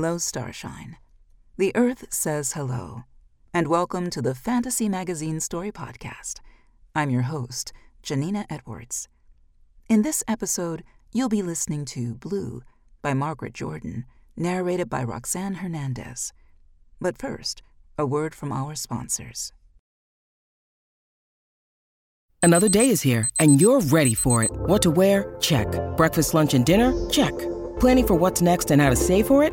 Hello, Starshine. The Earth says hello, and welcome to the Fantasy Magazine Story Podcast. I'm your host, Janina Edwards. In this episode, you'll be listening to Blue by Margaret Jordan, narrated by Roxanne Hernandez. But first, a word from our sponsors. Another day is here, and you're ready for it. What to wear? Check. Breakfast, lunch, and dinner? Check. Planning for what's next and how to save for it?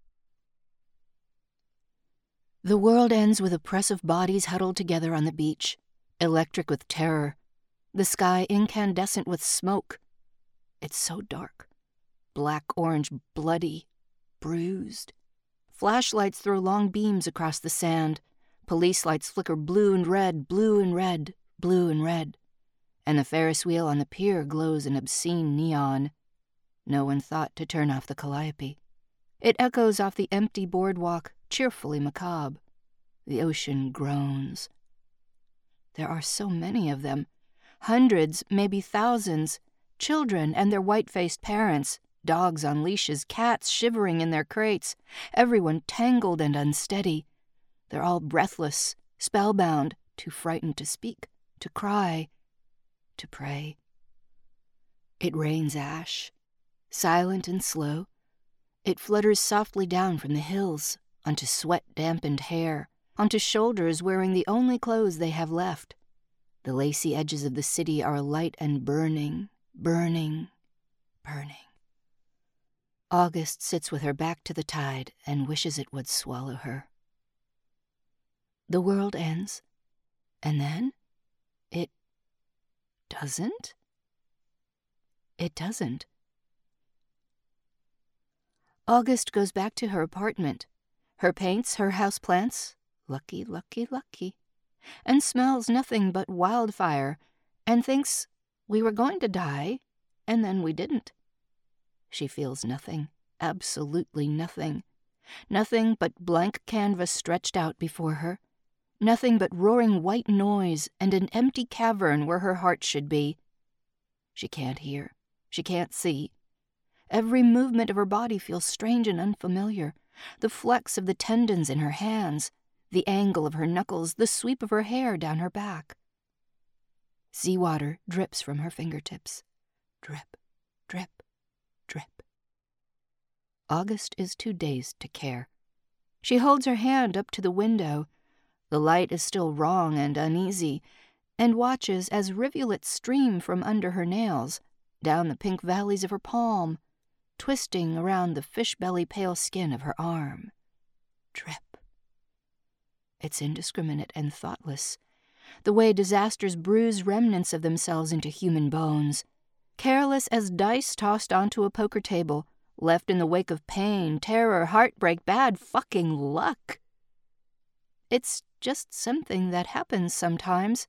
The world ends with oppressive bodies huddled together on the beach, electric with terror, the sky incandescent with smoke. It's so dark. Black, orange, bloody, bruised. Flashlights throw long beams across the sand. Police lights flicker blue and red, blue and red, blue and red. And the Ferris wheel on the pier glows in obscene neon. No one thought to turn off the calliope. It echoes off the empty boardwalk, cheerfully macabre. The ocean groans. There are so many of them hundreds, maybe thousands, children and their white faced parents, dogs on leashes, cats shivering in their crates, everyone tangled and unsteady. They're all breathless, spellbound, too frightened to speak, to cry, to pray. It rains ash, silent and slow. It flutters softly down from the hills, onto sweat dampened hair, onto shoulders wearing the only clothes they have left. The lacy edges of the city are alight and burning, burning, burning. August sits with her back to the tide and wishes it would swallow her. The world ends, and then it doesn't? It doesn't. August goes back to her apartment, her paints, her houseplants, lucky, lucky, lucky, and smells nothing but wildfire, and thinks we were going to die, and then we didn't. She feels nothing, absolutely nothing. Nothing but blank canvas stretched out before her. Nothing but roaring white noise and an empty cavern where her heart should be. She can't hear. She can't see. Every movement of her body feels strange and unfamiliar. The flex of the tendons in her hands, the angle of her knuckles, the sweep of her hair down her back. Seawater drips from her fingertips. Drip, drip, drip. August is too dazed to care. She holds her hand up to the window. The light is still wrong and uneasy, and watches as rivulets stream from under her nails, down the pink valleys of her palm, twisting around the fish belly pale skin of her arm. Drip. It's indiscriminate and thoughtless, the way disasters bruise remnants of themselves into human bones, careless as dice tossed onto a poker table, left in the wake of pain, terror, heartbreak, bad fucking luck. It's just something that happens sometimes,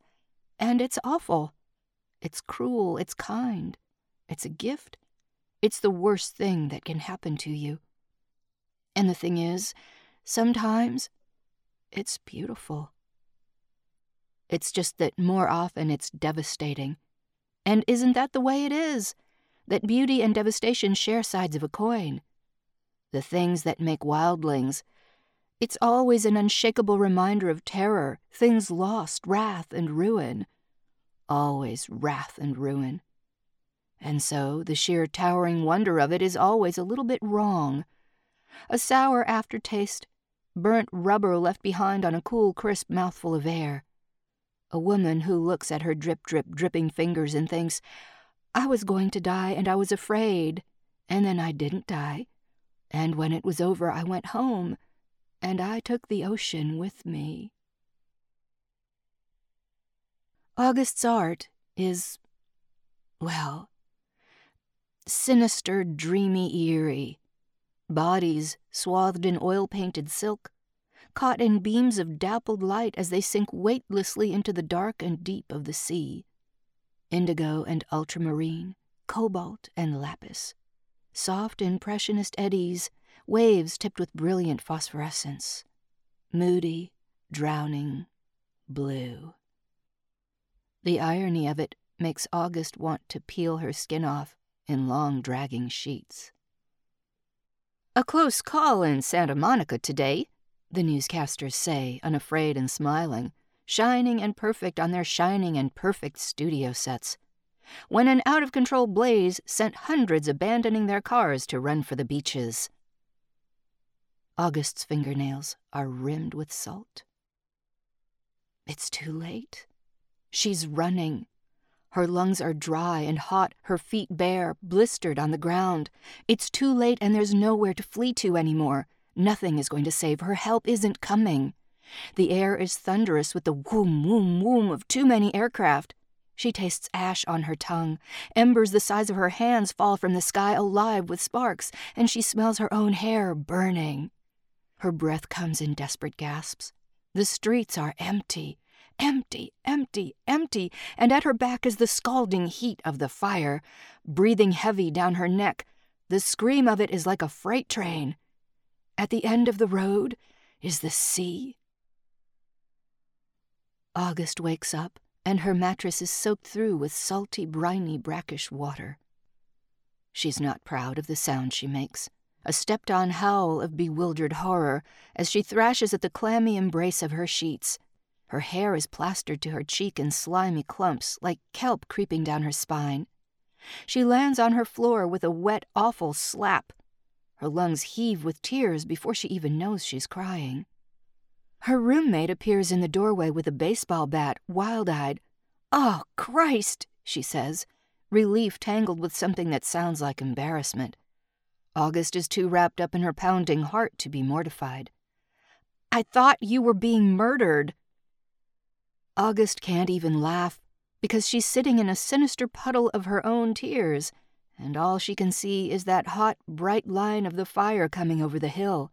and it's awful. It's cruel, it's kind, it's a gift, it's the worst thing that can happen to you. And the thing is, sometimes it's beautiful. It's just that more often it's devastating. And isn't that the way it is? That beauty and devastation share sides of a coin. The things that make wildlings. It's always an unshakable reminder of terror, things lost, wrath, and ruin. Always wrath and ruin. And so the sheer towering wonder of it is always a little bit wrong. A sour aftertaste, burnt rubber left behind on a cool, crisp mouthful of air. A woman who looks at her drip, drip, dripping fingers and thinks, I was going to die and I was afraid, and then I didn't die. And when it was over, I went home, and I took the ocean with me. August's art is, well, sinister, dreamy, eerie. Bodies swathed in oil painted silk, caught in beams of dappled light as they sink weightlessly into the dark and deep of the sea. Indigo and ultramarine, cobalt and lapis. Soft impressionist eddies, waves tipped with brilliant phosphorescence. Moody, drowning, blue. The irony of it makes August want to peel her skin off in long, dragging sheets. A close call in Santa Monica today, the newscasters say, unafraid and smiling, shining and perfect on their shining and perfect studio sets. When an out of control blaze sent hundreds abandoning their cars to run for the beaches. August's fingernails are rimmed with salt. It's too late. She's running. Her lungs are dry and hot, her feet bare, blistered on the ground. It's too late, and there's nowhere to flee to anymore. Nothing is going to save her. Help isn't coming. The air is thunderous with the whoom, whoom, whoom of too many aircraft. She tastes ash on her tongue. Embers the size of her hands fall from the sky alive with sparks, and she smells her own hair burning. Her breath comes in desperate gasps. The streets are empty. Empty, empty, empty, and at her back is the scalding heat of the fire, breathing heavy down her neck. The scream of it is like a freight train. At the end of the road is the sea. August wakes up, and her mattress is soaked through with salty, briny, brackish water. She's not proud of the sound she makes, a stepped on howl of bewildered horror as she thrashes at the clammy embrace of her sheets. Her hair is plastered to her cheek in slimy clumps, like kelp creeping down her spine. She lands on her floor with a wet, awful slap. Her lungs heave with tears before she even knows she's crying. Her roommate appears in the doorway with a baseball bat, wild eyed. Oh, Christ, she says, relief tangled with something that sounds like embarrassment. August is too wrapped up in her pounding heart to be mortified. I thought you were being murdered, August can't even laugh because she's sitting in a sinister puddle of her own tears, and all she can see is that hot, bright line of the fire coming over the hill.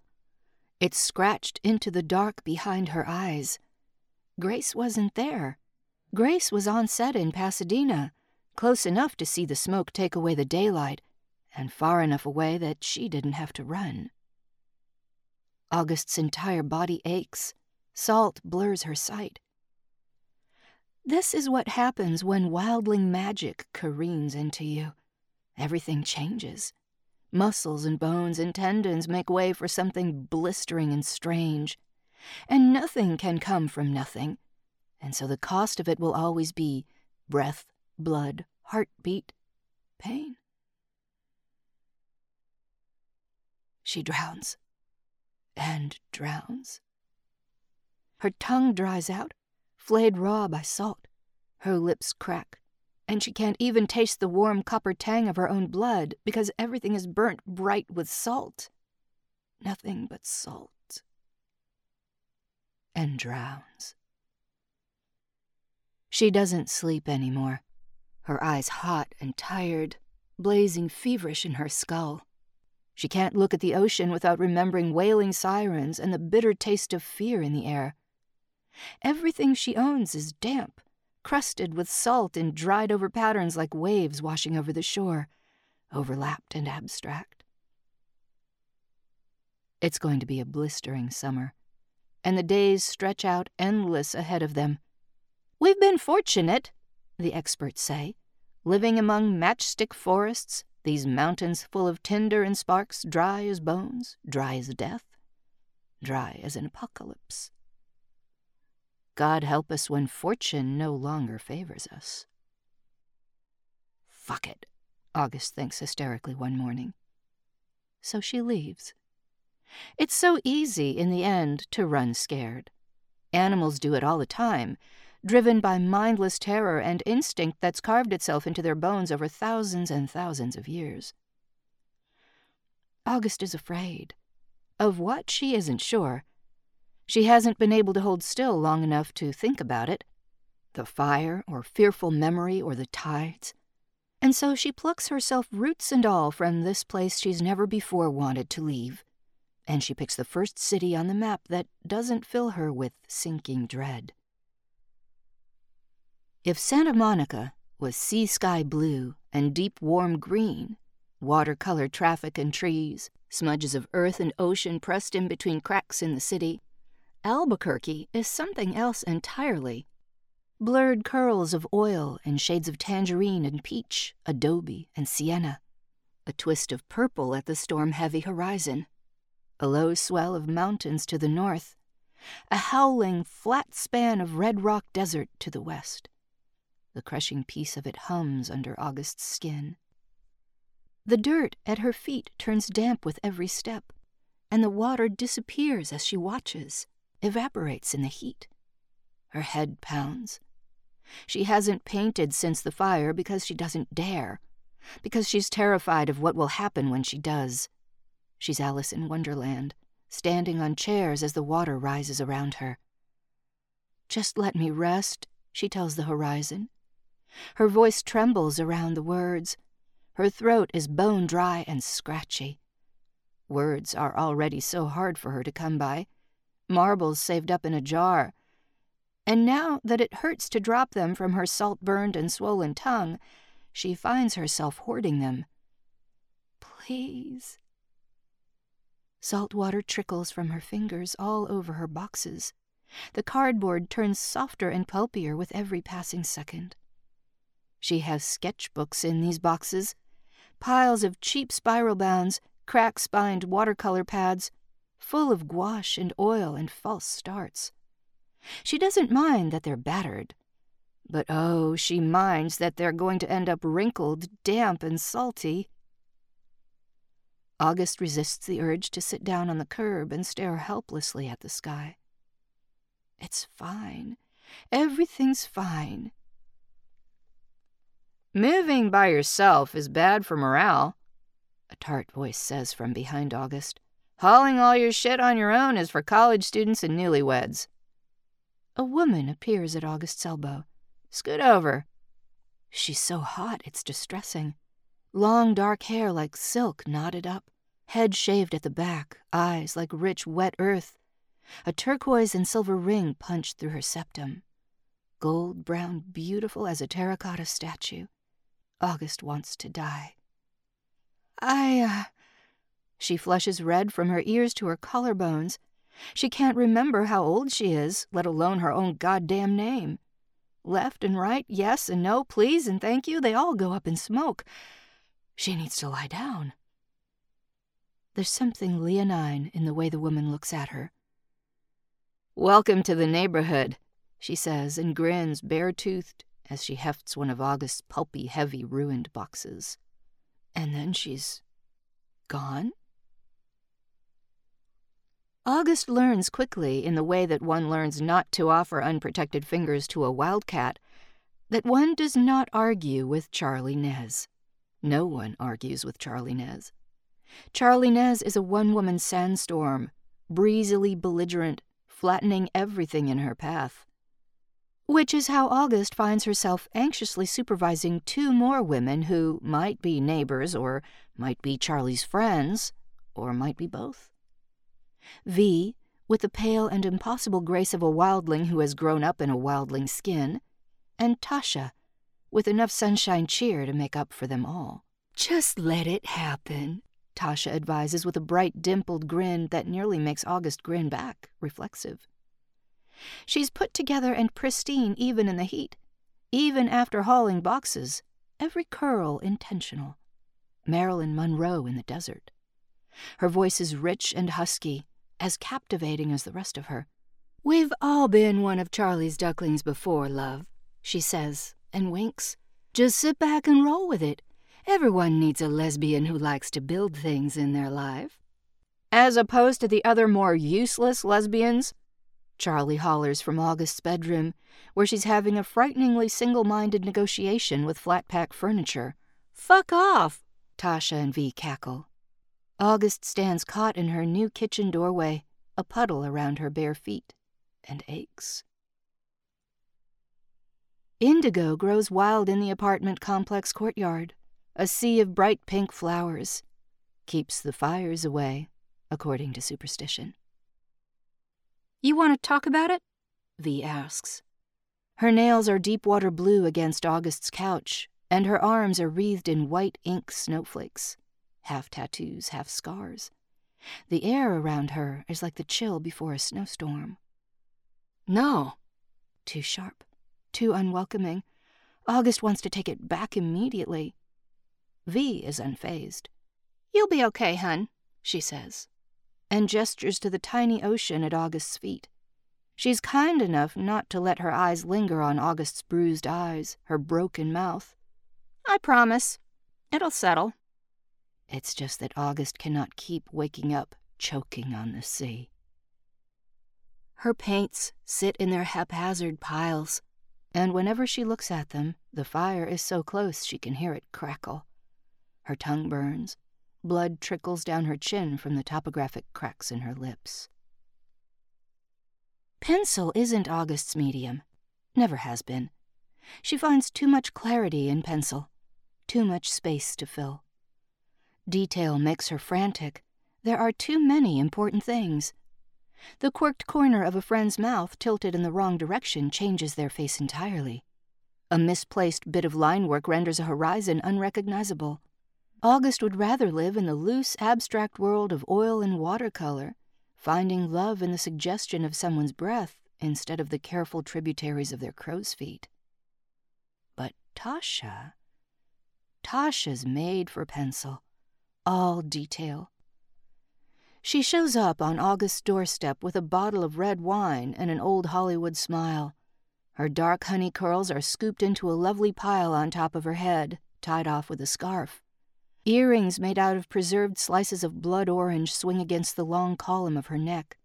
It's scratched into the dark behind her eyes. Grace wasn't there. Grace was on set in Pasadena, close enough to see the smoke take away the daylight, and far enough away that she didn't have to run. August's entire body aches. Salt blurs her sight. This is what happens when wildling magic careens into you. Everything changes. Muscles and bones and tendons make way for something blistering and strange. And nothing can come from nothing. And so the cost of it will always be breath, blood, heartbeat, pain. She drowns and drowns. Her tongue dries out, flayed raw by salt. Her lips crack, and she can't even taste the warm copper tang of her own blood because everything is burnt bright with salt. Nothing but salt. And drowns. She doesn't sleep anymore, her eyes hot and tired, blazing feverish in her skull. She can't look at the ocean without remembering wailing sirens and the bitter taste of fear in the air. Everything she owns is damp, crusted with salt in dried over patterns like waves washing over the shore, overlapped and abstract. It's going to be a blistering summer, and the days stretch out endless ahead of them. We've been fortunate, the experts say, living among matchstick forests, these mountains full of tinder and sparks, dry as bones, dry as death, dry as an apocalypse. God help us when fortune no longer favors us. Fuck it, August thinks hysterically one morning. So she leaves. It's so easy in the end to run scared. Animals do it all the time, driven by mindless terror and instinct that's carved itself into their bones over thousands and thousands of years. August is afraid. Of what, she isn't sure. She hasn't been able to hold still long enough to think about it the fire, or fearful memory, or the tides. And so she plucks herself roots and all from this place she's never before wanted to leave. And she picks the first city on the map that doesn't fill her with sinking dread. If Santa Monica was sea sky blue and deep warm green, watercolor traffic and trees, smudges of earth and ocean pressed in between cracks in the city, Albuquerque is something else entirely. Blurred curls of oil and shades of tangerine and peach, adobe and sienna, a twist of purple at the storm heavy horizon, a low swell of mountains to the north, a howling flat span of red rock desert to the west. The crushing peace of it hums under August's skin. The dirt at her feet turns damp with every step, and the water disappears as she watches, evaporates in the heat. Her head pounds. She hasn't painted since the fire because she doesn't dare, because she's terrified of what will happen when she does. She's Alice in Wonderland, standing on chairs as the water rises around her. Just let me rest, she tells the horizon. Her voice trembles around the words. Her throat is bone dry and scratchy. Words are already so hard for her to come by. Marbles saved up in a jar, and now that it hurts to drop them from her salt burned and swollen tongue, she finds herself hoarding them. Please. Salt water trickles from her fingers all over her boxes. The cardboard turns softer and pulpier with every passing second. She has sketchbooks in these boxes, piles of cheap spiral bounds, crack spined watercolor pads, full of gouache and oil and false starts. She doesn't mind that they're battered. But oh, she minds that they're going to end up wrinkled, damp, and salty. August resists the urge to sit down on the curb and stare helplessly at the sky. It's fine. Everything's fine. Moving by yourself is bad for morale, a tart voice says from behind August. Hauling all your shit on your own is for college students and newlyweds. A woman appears at August's elbow. Scoot over. She's so hot, it's distressing. Long dark hair like silk knotted up, head shaved at the back, eyes like rich, wet earth. A turquoise and silver ring punched through her septum. Gold brown, beautiful as a terracotta statue. August wants to die. I, uh. She flushes red from her ears to her collarbones she can't remember how old she is, let alone her own goddamn name. Left and right, yes and no, please and thank you, they all go up in smoke. She needs to lie down. There's something leonine in the way the woman looks at her. Welcome to the neighborhood, she says and grins bare toothed as she hefts one of August's pulpy, heavy, ruined boxes. And then she's gone? August learns quickly, in the way that one learns not to offer unprotected fingers to a wildcat, that one does not argue with Charlie Nez. No one argues with Charlie Nez. Charlie Nez is a one woman sandstorm, breezily belligerent, flattening everything in her path. Which is how August finds herself anxiously supervising two more women who might be neighbors, or might be Charlie's friends, or might be both. V, with the pale and impossible grace of a wildling who has grown up in a wildling skin, and Tasha, with enough sunshine cheer to make up for them all. Just let it happen, Tasha advises with a bright dimpled grin that nearly makes August grin back, reflexive. She's put together and pristine even in the heat, even after hauling boxes, every curl intentional. Marilyn Monroe in the desert. Her voice is rich and husky, as captivating as the rest of her. We've all been one of Charlie's ducklings before, love, she says, and winks. Just sit back and roll with it. Everyone needs a lesbian who likes to build things in their life. As opposed to the other more useless lesbians? Charlie hollers from August's bedroom, where she's having a frighteningly single minded negotiation with flat pack furniture. Fuck off! Tasha and V cackle. August stands caught in her new kitchen doorway, a puddle around her bare feet, and aches. Indigo grows wild in the apartment complex courtyard, a sea of bright pink flowers. Keeps the fires away, according to superstition. You want to talk about it? V asks. Her nails are deep water blue against August's couch, and her arms are wreathed in white ink snowflakes, half tattoos, half scars. The air around her is like the chill before a snowstorm. No. Too sharp, too unwelcoming. August wants to take it back immediately. V is unfazed. You'll be okay, hun, she says, and gestures to the tiny ocean at August's feet. She's kind enough not to let her eyes linger on August's bruised eyes, her broken mouth. I promise. It'll settle. It's just that August cannot keep waking up choking on the sea. Her paints sit in their haphazard piles, and whenever she looks at them, the fire is so close she can hear it crackle. Her tongue burns. Blood trickles down her chin from the topographic cracks in her lips. Pencil isn't August's medium. Never has been. She finds too much clarity in pencil, too much space to fill. Detail makes her frantic. There are too many important things. The quirked corner of a friend's mouth tilted in the wrong direction changes their face entirely. A misplaced bit of line work renders a horizon unrecognizable. August would rather live in the loose, abstract world of oil and watercolor, finding love in the suggestion of someone's breath instead of the careful tributaries of their crow's feet. But Tasha. Tasha's made for pencil, all detail. She shows up on August's doorstep with a bottle of red wine and an old Hollywood smile. Her dark honey curls are scooped into a lovely pile on top of her head, tied off with a scarf. Earrings made out of preserved slices of blood orange swing against the long column of her neck.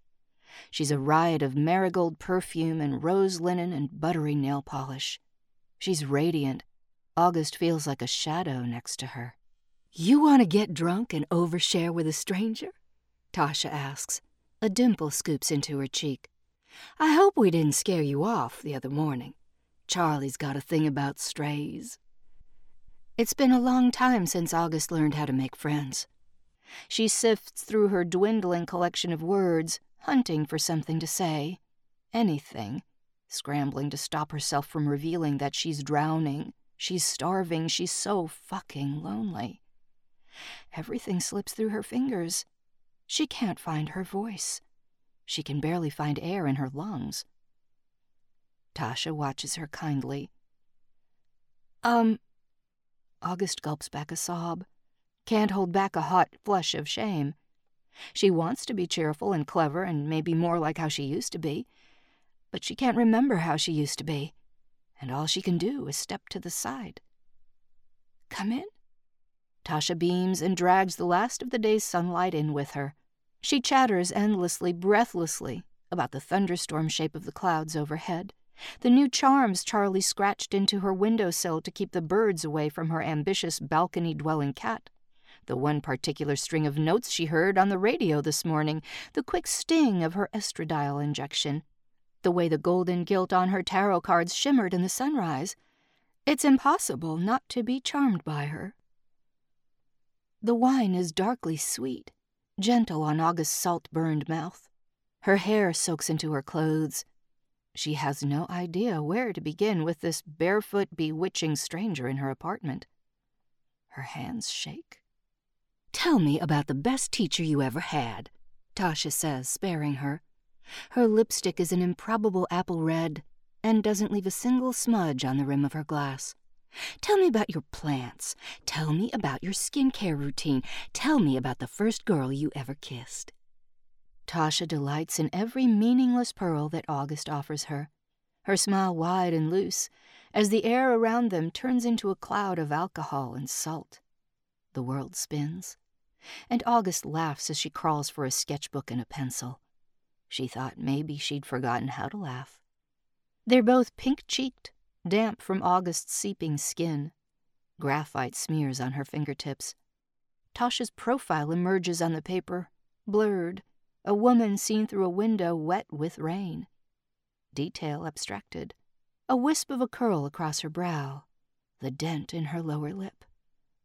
She's a riot of marigold perfume and rose linen and buttery nail polish. She's radiant. August feels like a shadow next to her. You want to get drunk and overshare with a stranger? Tasha asks. A dimple scoops into her cheek. I hope we didn't scare you off the other morning. Charlie's got a thing about strays. It's been a long time since August learned how to make friends. She sifts through her dwindling collection of words, hunting for something to say. Anything. Scrambling to stop herself from revealing that she's drowning. She's starving. She's so fucking lonely. Everything slips through her fingers. She can't find her voice. She can barely find air in her lungs. Tasha watches her kindly. Um, August gulps back a sob. Can't hold back a hot flush of shame. She wants to be cheerful and clever and maybe more like how she used to be, but she can't remember how she used to be, and all she can do is step to the side. Come in. Tasha beams and drags the last of the day's sunlight in with her. She chatters endlessly, breathlessly, about the thunderstorm shape of the clouds overhead the new charms Charlie scratched into her windowsill to keep the birds away from her ambitious balcony dwelling cat. The one particular string of notes she heard on the radio this morning, the quick sting of her estradiol injection, the way the golden gilt on her tarot cards shimmered in the sunrise. It's impossible not to be charmed by her. The wine is darkly sweet, gentle on August's salt burned mouth. Her hair soaks into her clothes, she has no idea where to begin with this barefoot, bewitching stranger in her apartment. Her hands shake. Tell me about the best teacher you ever had, Tasha says, sparing her. Her lipstick is an improbable apple red and doesn't leave a single smudge on the rim of her glass. Tell me about your plants. Tell me about your skincare routine. Tell me about the first girl you ever kissed. Tasha delights in every meaningless pearl that August offers her, her smile wide and loose, as the air around them turns into a cloud of alcohol and salt. The world spins. and August laughs as she crawls for a sketchbook and a pencil. She thought maybe she'd forgotten how to laugh. They're both pink cheeked, damp from August's seeping skin. Graphite smears on her fingertips. Tasha's profile emerges on the paper, blurred, a woman seen through a window wet with rain. Detail abstracted. A wisp of a curl across her brow, the dent in her lower lip,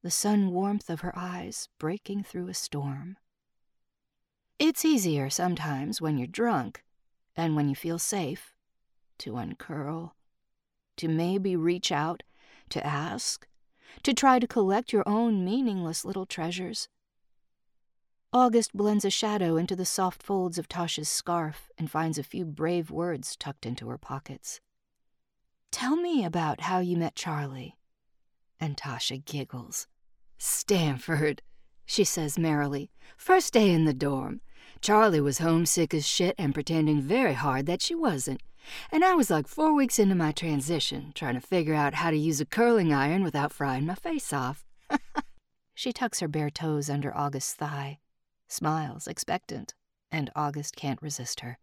the sun warmth of her eyes breaking through a storm. It's easier sometimes when you're drunk and when you feel safe to uncurl, to maybe reach out, to ask, to try to collect your own meaningless little treasures. August blends a shadow into the soft folds of Tasha's scarf and finds a few brave words tucked into her pockets. Tell me about how you met Charlie. And Tasha giggles. Stanford, she says merrily. First day in the dorm. Charlie was homesick as shit and pretending very hard that she wasn't. And I was like four weeks into my transition, trying to figure out how to use a curling iron without frying my face off. she tucks her bare toes under August's thigh, smiles expectant, and August can't resist her.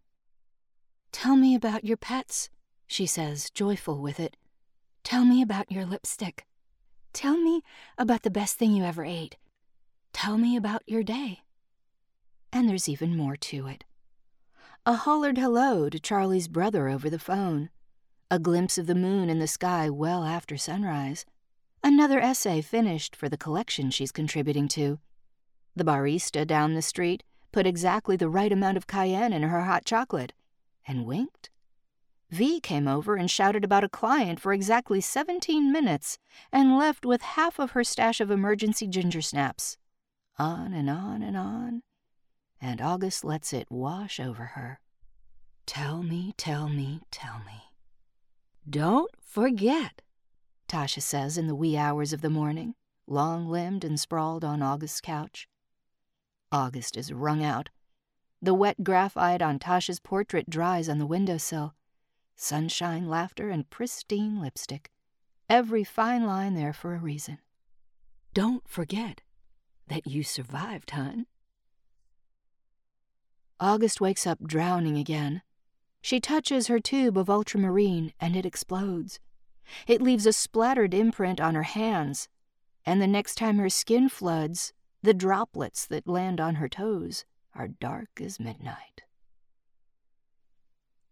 Tell me about your pets, she says, joyful with it. Tell me about your lipstick. Tell me about the best thing you ever ate. Tell me about your day. And there's even more to it. A hollered hello to Charlie's brother over the phone. A glimpse of the moon in the sky well after sunrise. Another essay finished for the collection she's contributing to. The barista down the street put exactly the right amount of cayenne in her hot chocolate and winked. V came over and shouted about a client for exactly 17 minutes and left with half of her stash of emergency ginger snaps. On and on and on and August lets it wash over her. Tell me, tell me, tell me. Don't forget, Tasha says in the wee hours of the morning, long limbed and sprawled on August's couch. August is wrung out. The wet graphite on Tasha's portrait dries on the windowsill. Sunshine, laughter, and pristine lipstick. Every fine line there for a reason. Don't forget that you survived, hun. August wakes up drowning again. She touches her tube of ultramarine and it explodes. It leaves a splattered imprint on her hands, and the next time her skin floods, the droplets that land on her toes are dark as midnight.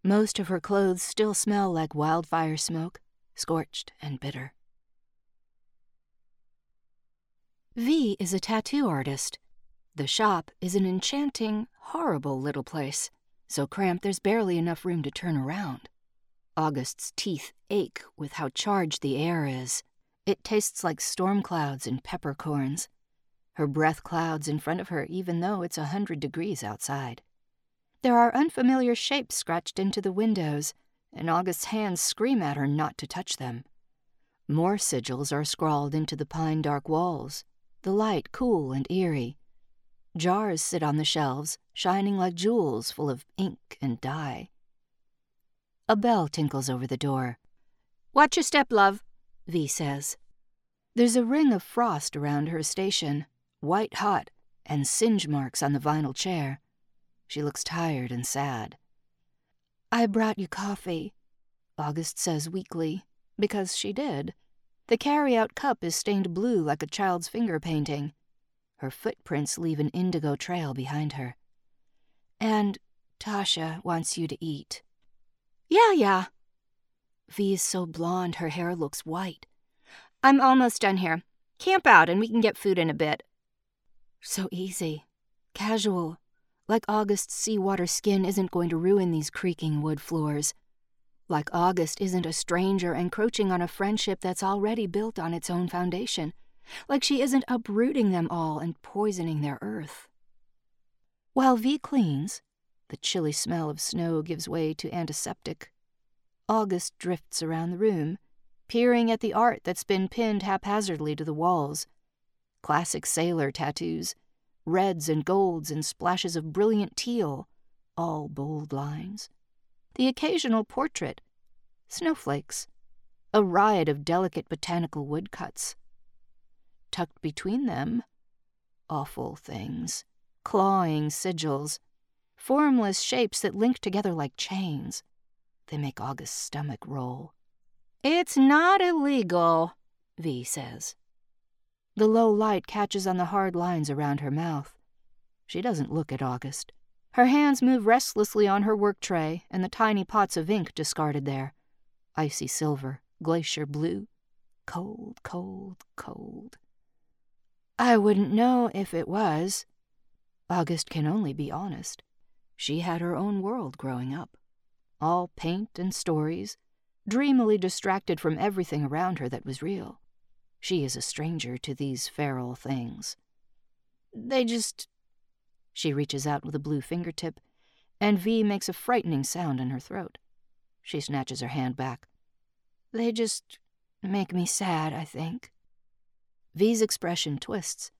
Most of her clothes still smell like wildfire smoke, scorched and bitter. V is a tattoo artist the shop is an enchanting, horrible little place, so cramped there's barely enough room to turn around. August's teeth ache with how charged the air is. It tastes like storm clouds and peppercorns. Her breath clouds in front of her even though it's a hundred degrees outside. There are unfamiliar shapes scratched into the windows, and August's hands scream at her not to touch them. More sigils are scrawled into the pine dark walls, the light cool and eerie. Jars sit on the shelves, shining like jewels full of ink and dye. A bell tinkles over the door. Watch your step, love, V says. There's a ring of frost around her station, white hot, and singe marks on the vinyl chair. She looks tired and sad. I brought you coffee, August says weakly, because she did. The carry-out cup is stained blue like a child's finger painting. Her footprints leave an indigo trail behind her. And Tasha wants you to eat. Yeah, yeah. V is so blonde her hair looks white. I'm almost done here. Camp out and we can get food in a bit. So easy. Casual. Like August's seawater skin isn't going to ruin these creaking wood floors. Like August isn't a stranger encroaching on a friendship that's already built on its own foundation like she isn't uprooting them all and poisoning their earth. While V cleans, the chilly smell of snow gives way to antiseptic. August drifts around the room, peering at the art that's been pinned haphazardly to the walls. Classic sailor tattoos, reds and golds and splashes of brilliant teal, all bold lines. The occasional portrait, snowflakes, a riot of delicate botanical woodcuts tucked between them, Awful things, clawing sigils, formless shapes that link together like chains. They make August's stomach roll. It's not illegal, V says. The low light catches on the hard lines around her mouth. She doesn't look at August. Her hands move restlessly on her work tray and the tiny pots of ink discarded there. Icy silver, glacier blue. Cold, cold, cold. I wouldn't know if it was. August can only be honest. She had her own world growing up. All paint and stories, dreamily distracted from everything around her that was real. She is a stranger to these feral things. They just she reaches out with a blue fingertip, and V makes a frightening sound in her throat. She snatches her hand back. They just make me sad, I think. V's expression twists.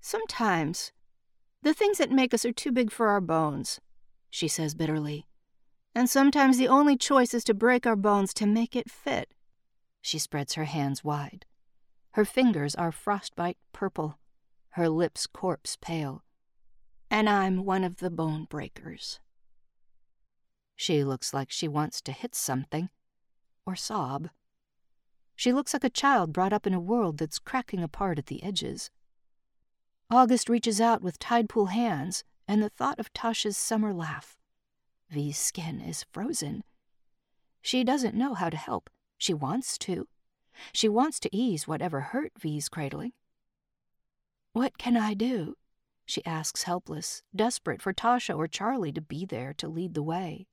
Sometimes, the things that make us are too big for our bones, she says bitterly. And sometimes the only choice is to break our bones to make it fit. She spreads her hands wide. Her fingers are frostbite purple, her lips corpse pale and I'm one of the bone breakers. She looks like she wants to hit something or sob. She looks like a child brought up in a world that's cracking apart at the edges. August reaches out with tide pool hands and the thought of Tasha's summer laugh. V's skin is frozen. She doesn't know how to help. She wants to. She wants to ease whatever hurt V's cradling. What can I do? she asks, helpless, desperate for Tasha or Charlie to be there to lead the way.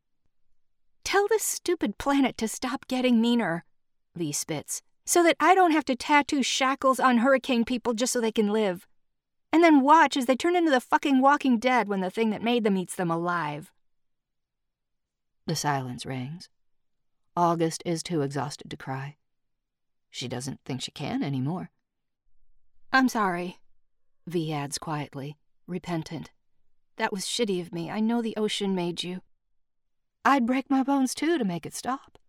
Tell this stupid planet to stop getting meaner, V spits, so that I don't have to tattoo shackles on hurricane people just so they can live. And then watch as they turn into the fucking walking dead when the thing that made them eats them alive. The silence rings. August is too exhausted to cry. She doesn't think she can anymore. I'm sorry, V adds quietly, repentant. That was shitty of me. I know the ocean made you. I'd break my bones too to make it stop.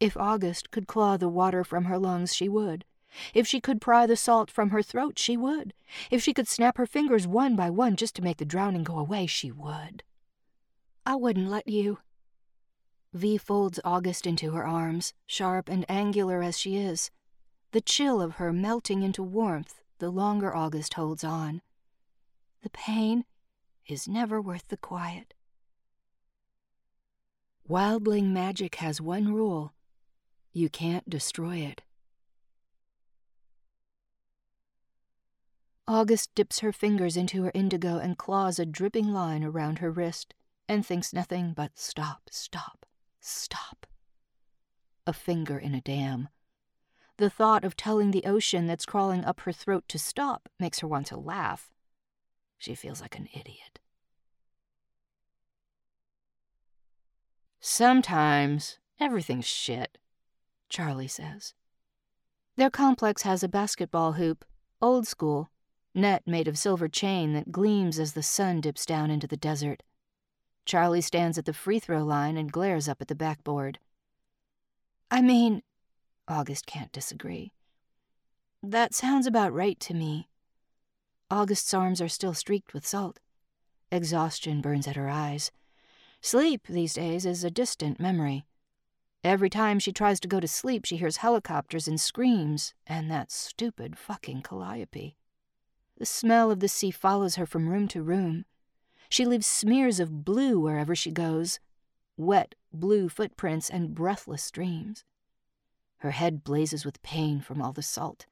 If August could claw the water from her lungs, she would. If she could pry the salt from her throat, she would. If she could snap her fingers one by one just to make the drowning go away, she would. I wouldn't let you. V folds August into her arms, sharp and angular as she is, the chill of her melting into warmth the longer August holds on. The pain is never worth the quiet. Wildling magic has one rule you can't destroy it. August dips her fingers into her indigo and claws a dripping line around her wrist and thinks nothing but stop, stop, stop. A finger in a dam. The thought of telling the ocean that's crawling up her throat to stop makes her want to laugh. She feels like an idiot. Sometimes everything's shit, Charlie says. Their complex has a basketball hoop, old school, net made of silver chain that gleams as the sun dips down into the desert. Charlie stands at the free throw line and glares up at the backboard. I mean, August can't disagree. That sounds about right to me. August's arms are still streaked with salt. Exhaustion burns at her eyes. Sleep, these days, is a distant memory. Every time she tries to go to sleep, she hears helicopters and screams, and that stupid fucking calliope. The smell of the sea follows her from room to room. She leaves smears of blue wherever she goes wet, blue footprints and breathless dreams. Her head blazes with pain from all the salt.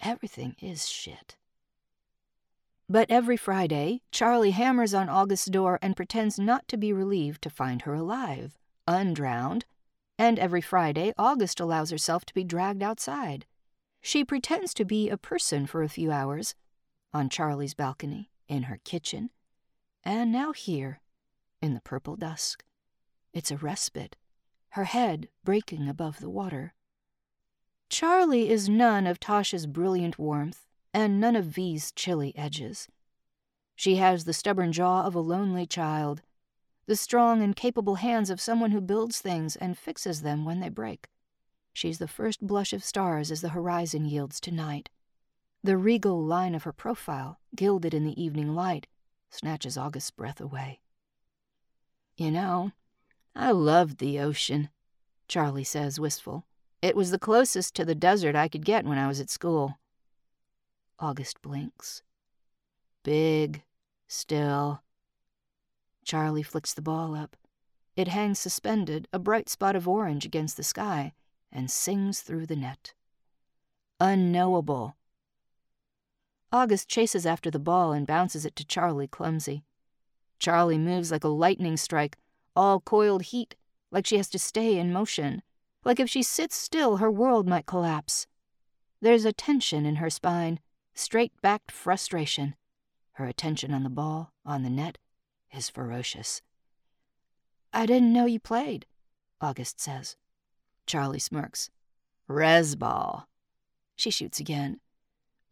Everything is shit. But every Friday, Charlie hammers on August's door and pretends not to be relieved to find her alive, undrowned, and every Friday, August allows herself to be dragged outside. She pretends to be a person for a few hours, on Charlie's balcony, in her kitchen, and now here, in the purple dusk. It's a respite, her head breaking above the water. Charlie is none of Tasha's brilliant warmth and none of V's chilly edges. She has the stubborn jaw of a lonely child, the strong and capable hands of someone who builds things and fixes them when they break. She's the first blush of stars as the horizon yields to night. The regal line of her profile, gilded in the evening light, snatches August's breath away. You know, I loved the ocean, Charlie says, wistful. It was the closest to the desert I could get when I was at school. August blinks. Big, still. Charlie flicks the ball up. It hangs suspended, a bright spot of orange against the sky, and sings through the net. Unknowable. August chases after the ball and bounces it to Charlie, clumsy. Charlie moves like a lightning strike, all coiled heat, like she has to stay in motion, like if she sits still, her world might collapse. There's a tension in her spine, straight backed frustration. Her attention on the ball, on the net, is ferocious. I didn't know you played, August says. Charlie smirks. Rez ball. She shoots again.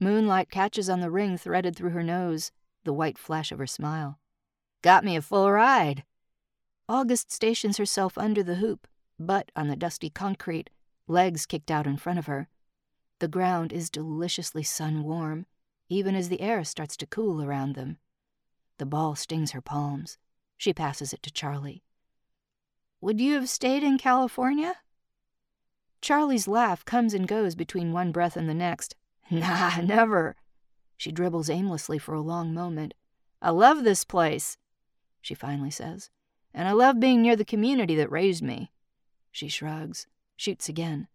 Moonlight catches on the ring threaded through her nose, the white flash of her smile. Got me a full ride. August stations herself under the hoop, butt on the dusty concrete, legs kicked out in front of her. The ground is deliciously sun warm, even as the air starts to cool around them. The ball stings her palms. She passes it to Charlie. Would you have stayed in California? Charlie's laugh comes and goes between one breath and the next. Nah, never. She dribbles aimlessly for a long moment. I love this place, she finally says, and I love being near the community that raised me. She shrugs, shoots again.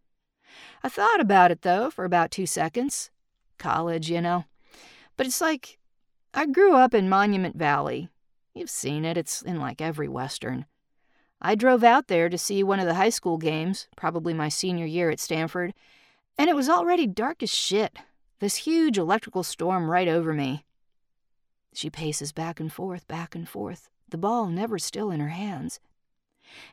I thought about it, though, for about two seconds. College, you know. But it's like I grew up in Monument Valley. You've seen it, it's in like every Western. I drove out there to see one of the high school games, probably my senior year at Stanford, and it was already dark as shit. This huge electrical storm right over me. She paces back and forth, back and forth, the ball never still in her hands.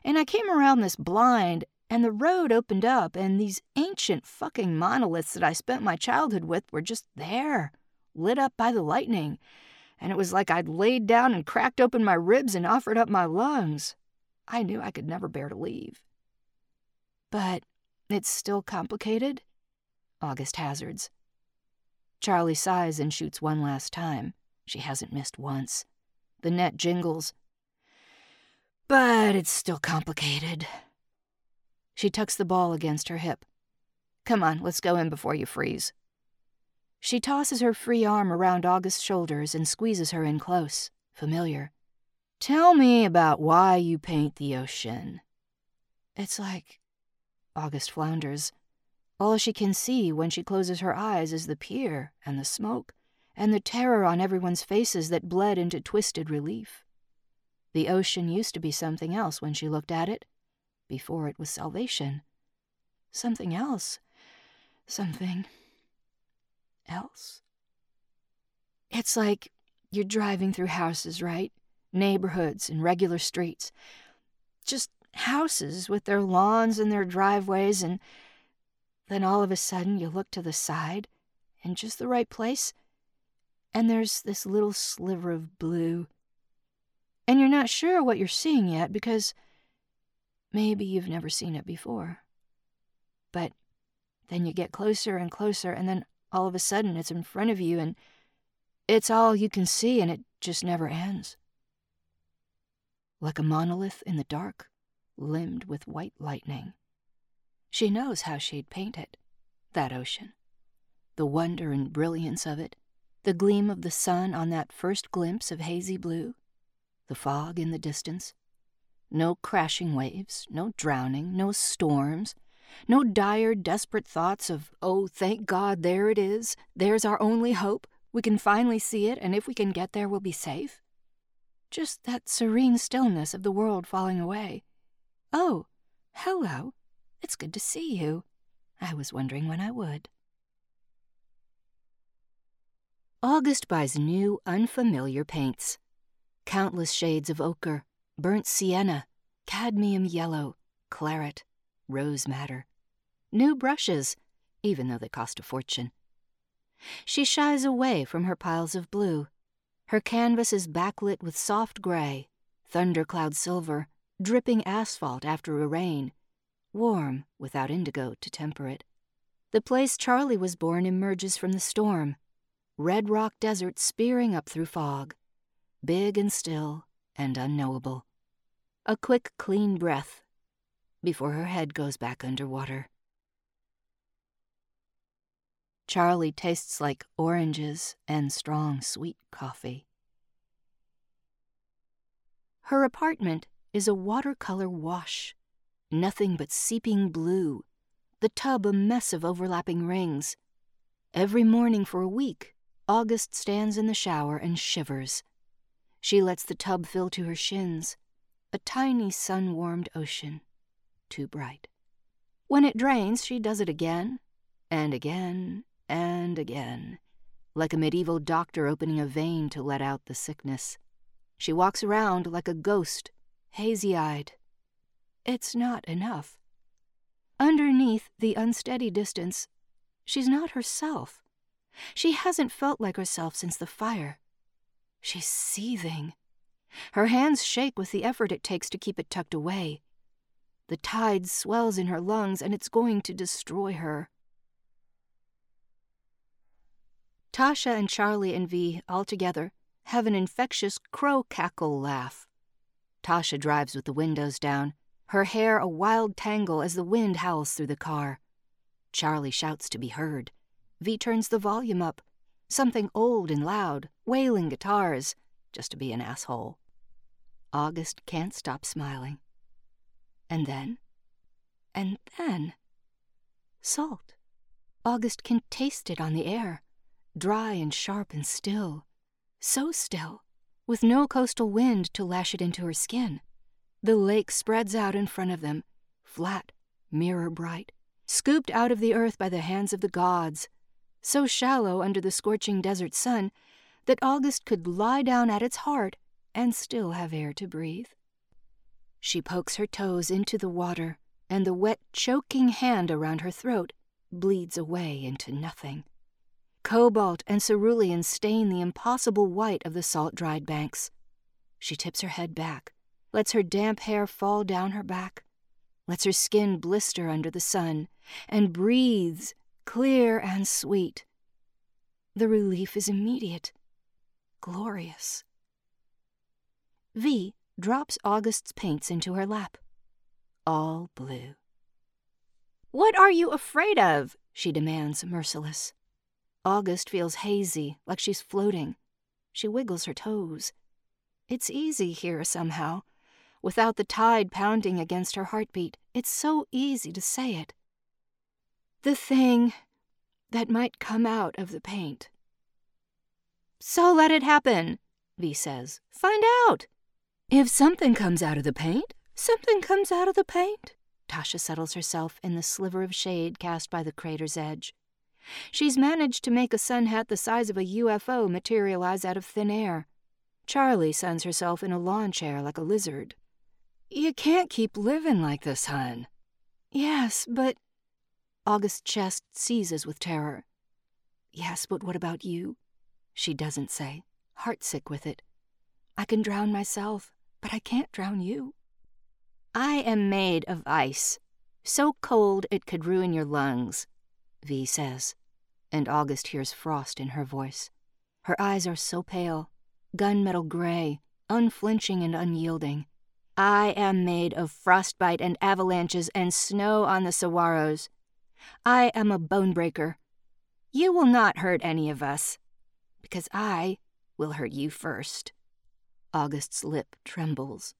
And I came around this blind, and the road opened up, and these ancient fucking monoliths that I spent my childhood with were just there, lit up by the lightning. And it was like I'd laid down and cracked open my ribs and offered up my lungs. I knew I could never bear to leave. But it's still complicated? August hazards. Charlie sighs and shoots one last time. She hasn't missed once. The net jingles. But it's still complicated. She tucks the ball against her hip. Come on, let's go in before you freeze. She tosses her free arm around August's shoulders and squeezes her in close, familiar. Tell me about why you paint the ocean. It's like. August flounders. All she can see when she closes her eyes is the pier and the smoke and the terror on everyone's faces that bled into twisted relief. The ocean used to be something else when she looked at it, before it was salvation. Something else. Something else. It's like you're driving through houses, right? neighborhoods and regular streets. Just houses with their lawns and their driveways, and then all of a sudden you look to the side in just the right place, and there's this little sliver of blue. And you're not sure what you're seeing yet because maybe you've never seen it before. But then you get closer and closer, and then all of a sudden it's in front of you, and it's all you can see, and it just never ends like a monolith in the dark, limned with white lightning. She knows how she'd paint it, that ocean. The wonder and brilliance of it, the gleam of the sun on that first glimpse of hazy blue, the fog in the distance. No crashing waves, no drowning, no storms, no dire, desperate thoughts of, oh, thank God, there it is, there's our only hope, we can finally see it, and if we can get there, we'll be safe. Just that serene stillness of the world falling away. Oh, hello. It's good to see you. I was wondering when I would. August buys new, unfamiliar paints. Countless shades of ochre, burnt sienna, cadmium yellow, claret, rose madder. New brushes, even though they cost a fortune. She shies away from her piles of blue her canvas is backlit with soft gray, thundercloud silver, dripping asphalt after a rain, warm without indigo to temper it. The place Charlie was born emerges from the storm, Red Rock Desert spearing up through fog, big and still and unknowable. A quick, clean breath before her head goes back under water. Charlie tastes like oranges and strong, sweet coffee. Her apartment is a watercolor wash, nothing but seeping blue, the tub a mess of overlapping rings. Every morning for a week, August stands in the shower and shivers. She lets the tub fill to her shins, a tiny sun warmed ocean, too bright. When it drains, she does it again, and again, and again, like a medieval doctor opening a vein to let out the sickness. She walks around like a ghost, hazy eyed. It's not enough. Underneath the unsteady distance, she's not herself. She hasn't felt like herself since the fire. She's seething. Her hands shake with the effort it takes to keep it tucked away. The tide swells in her lungs and it's going to destroy her. Tasha and Charlie and V, all together, have an infectious crow cackle laugh. Tasha drives with the windows down, her hair a wild tangle as the wind howls through the car. Charlie shouts to be heard. V turns the volume up. Something old and loud, wailing guitars, just to be an asshole. August can't stop smiling. And then, and then, salt. August can taste it on the air, dry and sharp and still so still, with no coastal wind to lash it into her skin. The lake spreads out in front of them, flat, mirror bright, scooped out of the earth by the hands of the gods, so shallow under the scorching desert sun that August could lie down at its heart and still have air to breathe. She pokes her toes into the water, and the wet, choking hand around her throat bleeds away into nothing. Cobalt and cerulean stain the impossible white of the salt dried banks. She tips her head back, lets her damp hair fall down her back, lets her skin blister under the sun, and breathes, clear and sweet. The relief is immediate, glorious. V drops August's paints into her lap. All blue. What are you afraid of? she demands, merciless. August feels hazy, like she's floating. She wiggles her toes. It's easy here somehow. Without the tide pounding against her heartbeat, it's so easy to say it. The thing that might come out of the paint. So let it happen, V says. Find out. If something comes out of the paint, something comes out of the paint. Tasha settles herself in the sliver of shade cast by the crater's edge. She's managed to make a sun hat the size of a UFO materialize out of thin air. Charlie suns herself in a lawn chair like a lizard. You can't keep living like this, hun. Yes, but. August's chest seizes with terror. Yes, but what about you? She doesn't say, heartsick with it. I can drown myself, but I can't drown you. I am made of ice, so cold it could ruin your lungs. V says, and August hears frost in her voice. Her eyes are so pale, gunmetal gray, unflinching and unyielding. I am made of frostbite and avalanches and snow on the saguaros. I am a bone breaker. You will not hurt any of us, because I will hurt you first. August's lip trembles.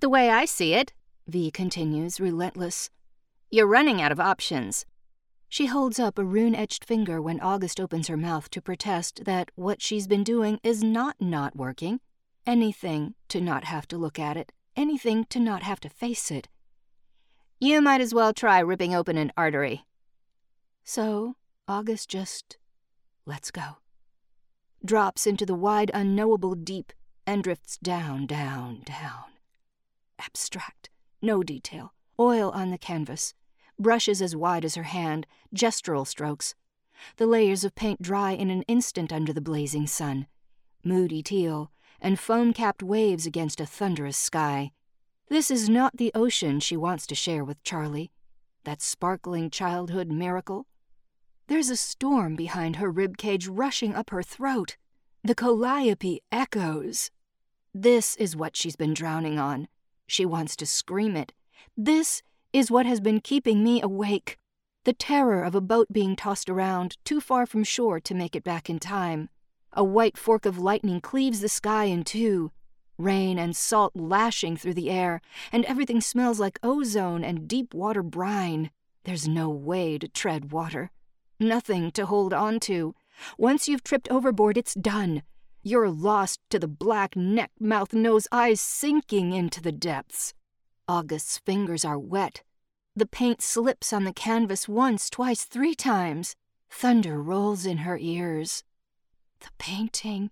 The way I see it, V continues, relentless, you're running out of options. She holds up a rune etched finger when August opens her mouth to protest that what she's been doing is not not working. Anything to not have to look at it, anything to not have to face it. You might as well try ripping open an artery. So, August just lets go. Drops into the wide, unknowable deep and drifts down, down, down. Abstract, no detail, oil on the canvas, brushes as wide as her hand, gestural strokes. The layers of paint dry in an instant under the blazing sun, moody teal, and foam capped waves against a thunderous sky. This is not the ocean she wants to share with Charlie, that sparkling childhood miracle. There's a storm behind her rib cage rushing up her throat. The calliope echoes. This is what she's been drowning on. She wants to scream it. This is what has been keeping me awake. The terror of a boat being tossed around, too far from shore to make it back in time. A white fork of lightning cleaves the sky in two. Rain and salt lashing through the air, and everything smells like ozone and deep water brine. There's no way to tread water. Nothing to hold on to. Once you've tripped overboard, it's done. You're lost to the black neck, mouth, nose, eyes sinking into the depths. August's fingers are wet. The paint slips on the canvas once, twice, three times. Thunder rolls in her ears. The painting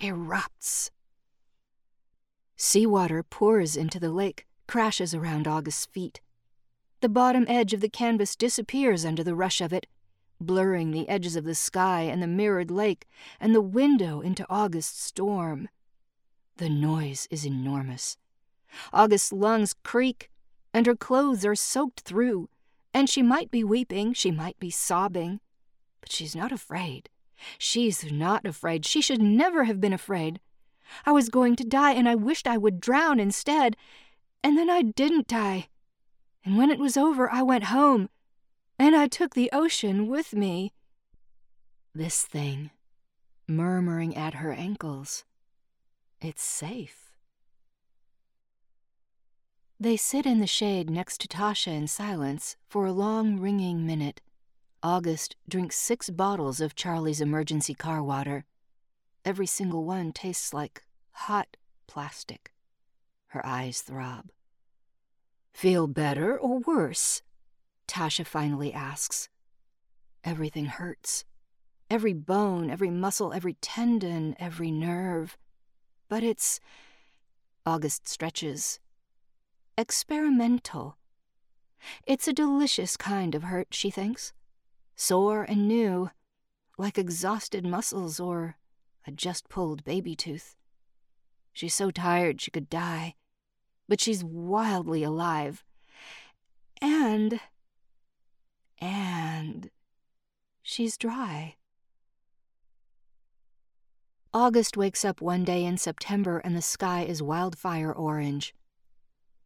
erupts. Seawater pours into the lake, crashes around August's feet. The bottom edge of the canvas disappears under the rush of it, blurring the edges of the sky and the mirrored lake and the window into August's storm. The noise is enormous. August's lungs creak, and her clothes are soaked through, and she might be weeping, she might be sobbing, but she's not afraid. She's not afraid. She should never have been afraid. I was going to die, and I wished I would drown instead, and then I didn't die. And when it was over, I went home, and I took the ocean with me. This thing, murmuring at her ankles, it's safe. They sit in the shade next to Tasha in silence for a long, ringing minute. August drinks six bottles of Charlie's emergency car water. Every single one tastes like hot plastic. Her eyes throb. Feel better or worse? Tasha finally asks. Everything hurts. Every bone, every muscle, every tendon, every nerve. But it's. August stretches experimental. It's a delicious kind of hurt, she thinks. Sore and new, like exhausted muscles or a just pulled baby tooth. She's so tired she could die, but she's wildly alive. And. And. she's dry. August wakes up one day in September and the sky is wildfire orange.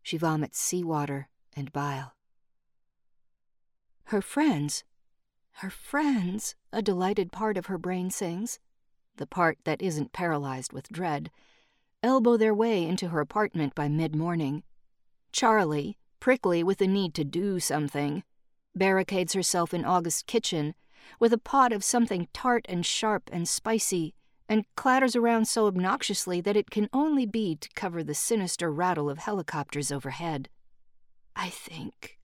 She vomits seawater and bile. Her friends, her friends, a delighted part of her brain sings, the part that isn't paralyzed with dread, elbow their way into her apartment by mid morning. Charlie, prickly with the need to do something, barricades herself in August's kitchen with a pot of something tart and sharp and spicy and clatters around so obnoxiously that it can only be to cover the sinister rattle of helicopters overhead. I think,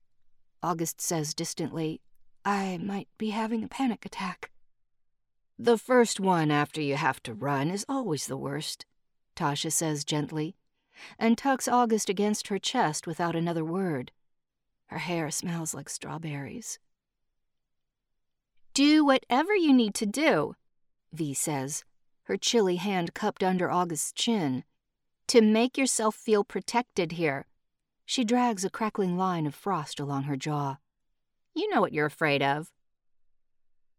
August says distantly, I might be having a panic attack. The first one after you have to run is always the worst, Tasha says gently, and tucks August against her chest without another word. Her hair smells like strawberries. Do whatever you need to do, V says, her chilly hand cupped under August's chin. To make yourself feel protected here. She drags a crackling line of frost along her jaw. You know what you're afraid of.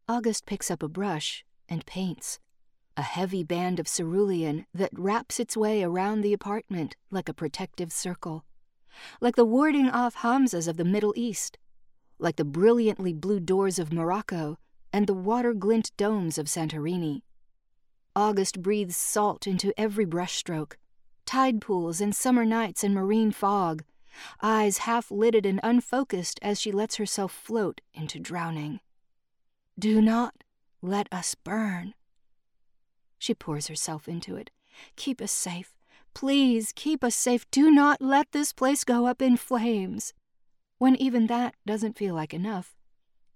August picks up a brush and paints. A heavy band of cerulean that wraps its way around the apartment like a protective circle. Like the warding off Hamsas of the Middle East. Like the brilliantly blue doors of Morocco and the water glint domes of Santorini. August breathes salt into every brushstroke. Tide pools and summer nights and marine fog, eyes half lidded and unfocused as she lets herself float into drowning. Do not let us burn. She pours herself into it. Keep us safe. Please keep us safe. Do not let this place go up in flames. When even that doesn't feel like enough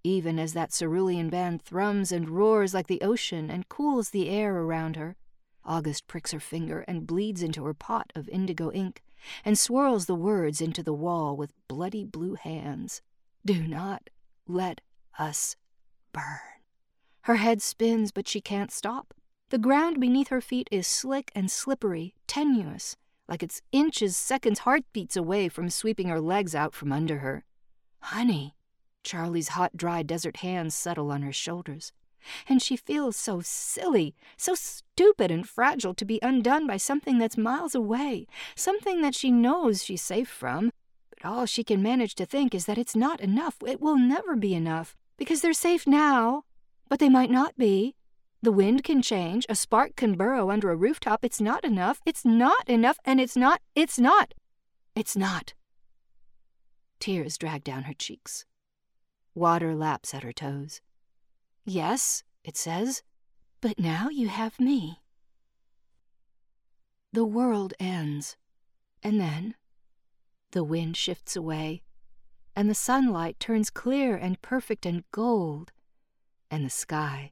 even as that cerulean band thrums and roars like the ocean and cools the air around her. August pricks her finger and bleeds into her pot of indigo ink and swirls the words into the wall with bloody blue hands. Do not let us burn. Her head spins, but she can't stop. The ground beneath her feet is slick and slippery, tenuous, like it's inches, seconds, heartbeats away from sweeping her legs out from under her. Honey, Charlie's hot, dry desert hands settle on her shoulders, and she feels so silly, so stupid and fragile to be undone by something that's miles away, something that she knows she's safe from. But all she can manage to think is that it's not enough. It will never be enough, because they're safe now, but they might not be. The wind can change, a spark can burrow under a rooftop. It's not enough. It's not enough, and it's not, it's not, it's not. Tears drag down her cheeks. Water laps at her toes. Yes, it says, but now you have me. The world ends, and then the wind shifts away, and the sunlight turns clear and perfect and gold, and the sky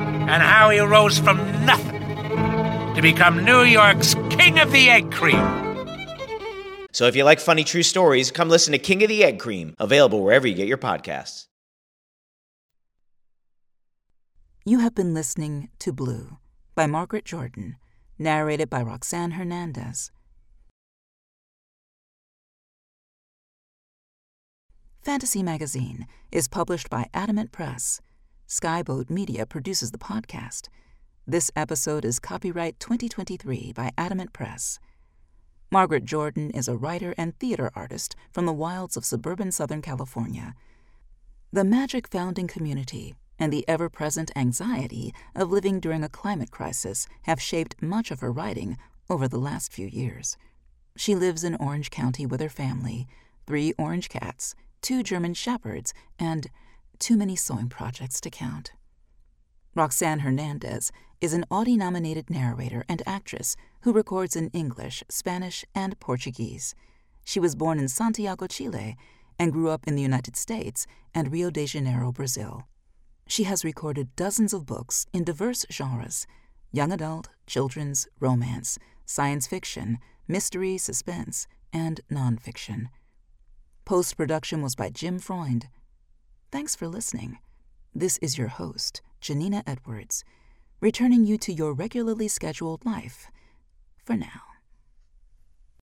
and how he rose from nothing to become New York's King of the Egg Cream. So if you like funny true stories, come listen to King of the Egg Cream, available wherever you get your podcasts. You have been listening to Blue by Margaret Jordan, narrated by Roxanne Hernandez. Fantasy Magazine is published by Adamant Press. Skyboat Media produces the podcast. This episode is copyright 2023 by Adamant Press. Margaret Jordan is a writer and theater artist from the wilds of suburban Southern California. The magic found in community and the ever present anxiety of living during a climate crisis have shaped much of her writing over the last few years. She lives in Orange County with her family three orange cats, two German shepherds, and too many sewing projects to count. Roxanne Hernandez is an Audie nominated narrator and actress who records in English, Spanish, and Portuguese. She was born in Santiago, Chile, and grew up in the United States and Rio de Janeiro, Brazil. She has recorded dozens of books in diverse genres young adult, children's, romance, science fiction, mystery, suspense, and nonfiction. Post production was by Jim Freund. Thanks for listening. This is your host, Janina Edwards, returning you to your regularly scheduled life for now.